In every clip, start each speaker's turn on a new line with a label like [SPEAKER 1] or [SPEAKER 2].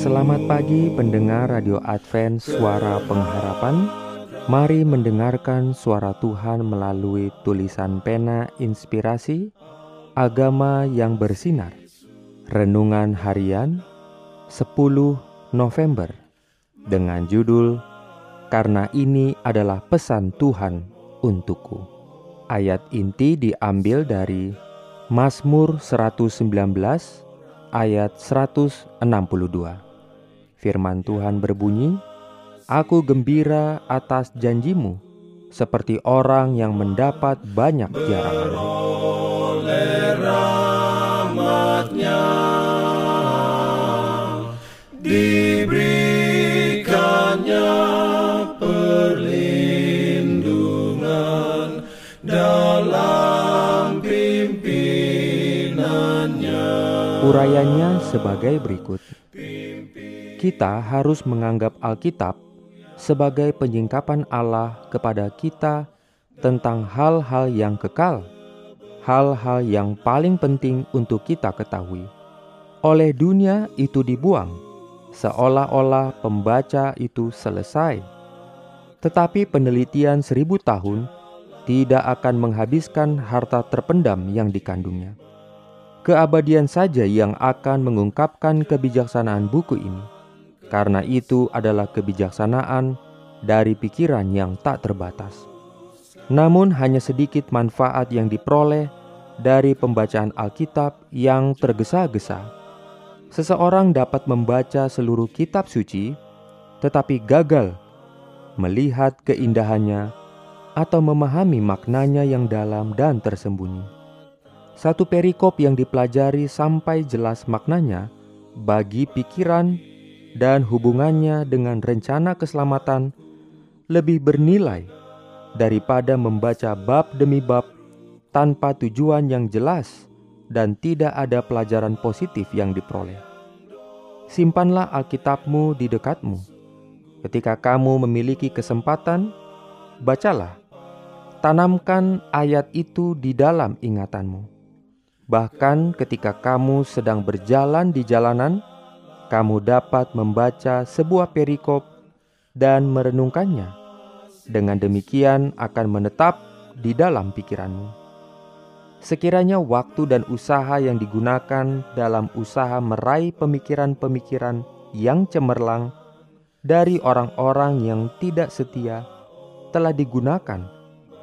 [SPEAKER 1] Selamat pagi pendengar Radio Advent Suara Pengharapan. Mari mendengarkan suara Tuhan melalui tulisan pena inspirasi Agama yang bersinar. Renungan Harian 10 November Dengan judul Karena ini adalah pesan Tuhan untukku. Ayat inti diambil dari Mazmur 119 ayat 162 Firman Tuhan berbunyi Aku gembira atas janjimu, seperti orang yang mendapat banyak jarahan.
[SPEAKER 2] diberikannya perlindungan dalam pimpinannya.
[SPEAKER 1] Urayanya sebagai berikut. Kita harus menganggap Alkitab sebagai penyingkapan Allah kepada kita tentang hal-hal yang kekal, hal-hal yang paling penting untuk kita ketahui. Oleh dunia itu dibuang, seolah-olah pembaca itu selesai. Tetapi penelitian seribu tahun tidak akan menghabiskan harta terpendam yang dikandungnya. Keabadian saja yang akan mengungkapkan kebijaksanaan buku ini karena itu adalah kebijaksanaan dari pikiran yang tak terbatas. Namun, hanya sedikit manfaat yang diperoleh dari pembacaan Alkitab yang tergesa-gesa. Seseorang dapat membaca seluruh kitab suci, tetapi gagal melihat keindahannya atau memahami maknanya yang dalam dan tersembunyi. Satu perikop yang dipelajari sampai jelas maknanya bagi pikiran dan hubungannya dengan rencana keselamatan lebih bernilai daripada membaca bab demi bab tanpa tujuan yang jelas dan tidak ada pelajaran positif yang diperoleh. Simpanlah Alkitabmu di dekatmu. Ketika kamu memiliki kesempatan, bacalah. Tanamkan ayat itu di dalam ingatanmu. Bahkan ketika kamu sedang berjalan di jalanan, kamu dapat membaca sebuah perikop dan merenungkannya. Dengan demikian akan menetap di dalam pikiranmu. Sekiranya waktu dan usaha yang digunakan dalam usaha meraih pemikiran-pemikiran yang cemerlang dari orang-orang yang tidak setia telah digunakan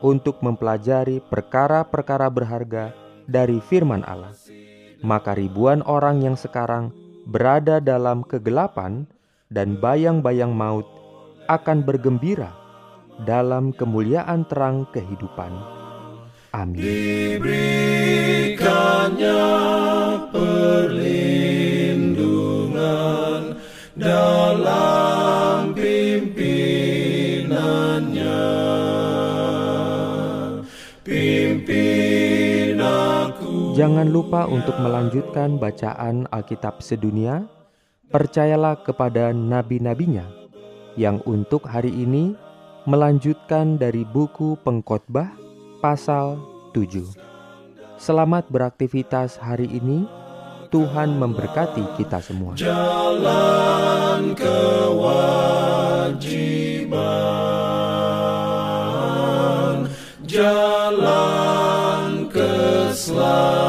[SPEAKER 1] untuk mempelajari perkara-perkara berharga dari firman Allah, maka ribuan orang yang sekarang berada dalam kegelapan dan bayang-bayang maut akan bergembira dalam kemuliaan terang kehidupan. Amin. Jangan lupa untuk melanjutkan bacaan Alkitab sedunia. Percayalah kepada nabi-nabinya yang untuk hari ini melanjutkan dari buku Pengkhotbah pasal 7. Selamat beraktivitas hari ini. Tuhan memberkati kita semua.
[SPEAKER 2] Jalan kewajiban, jalan keselamatan.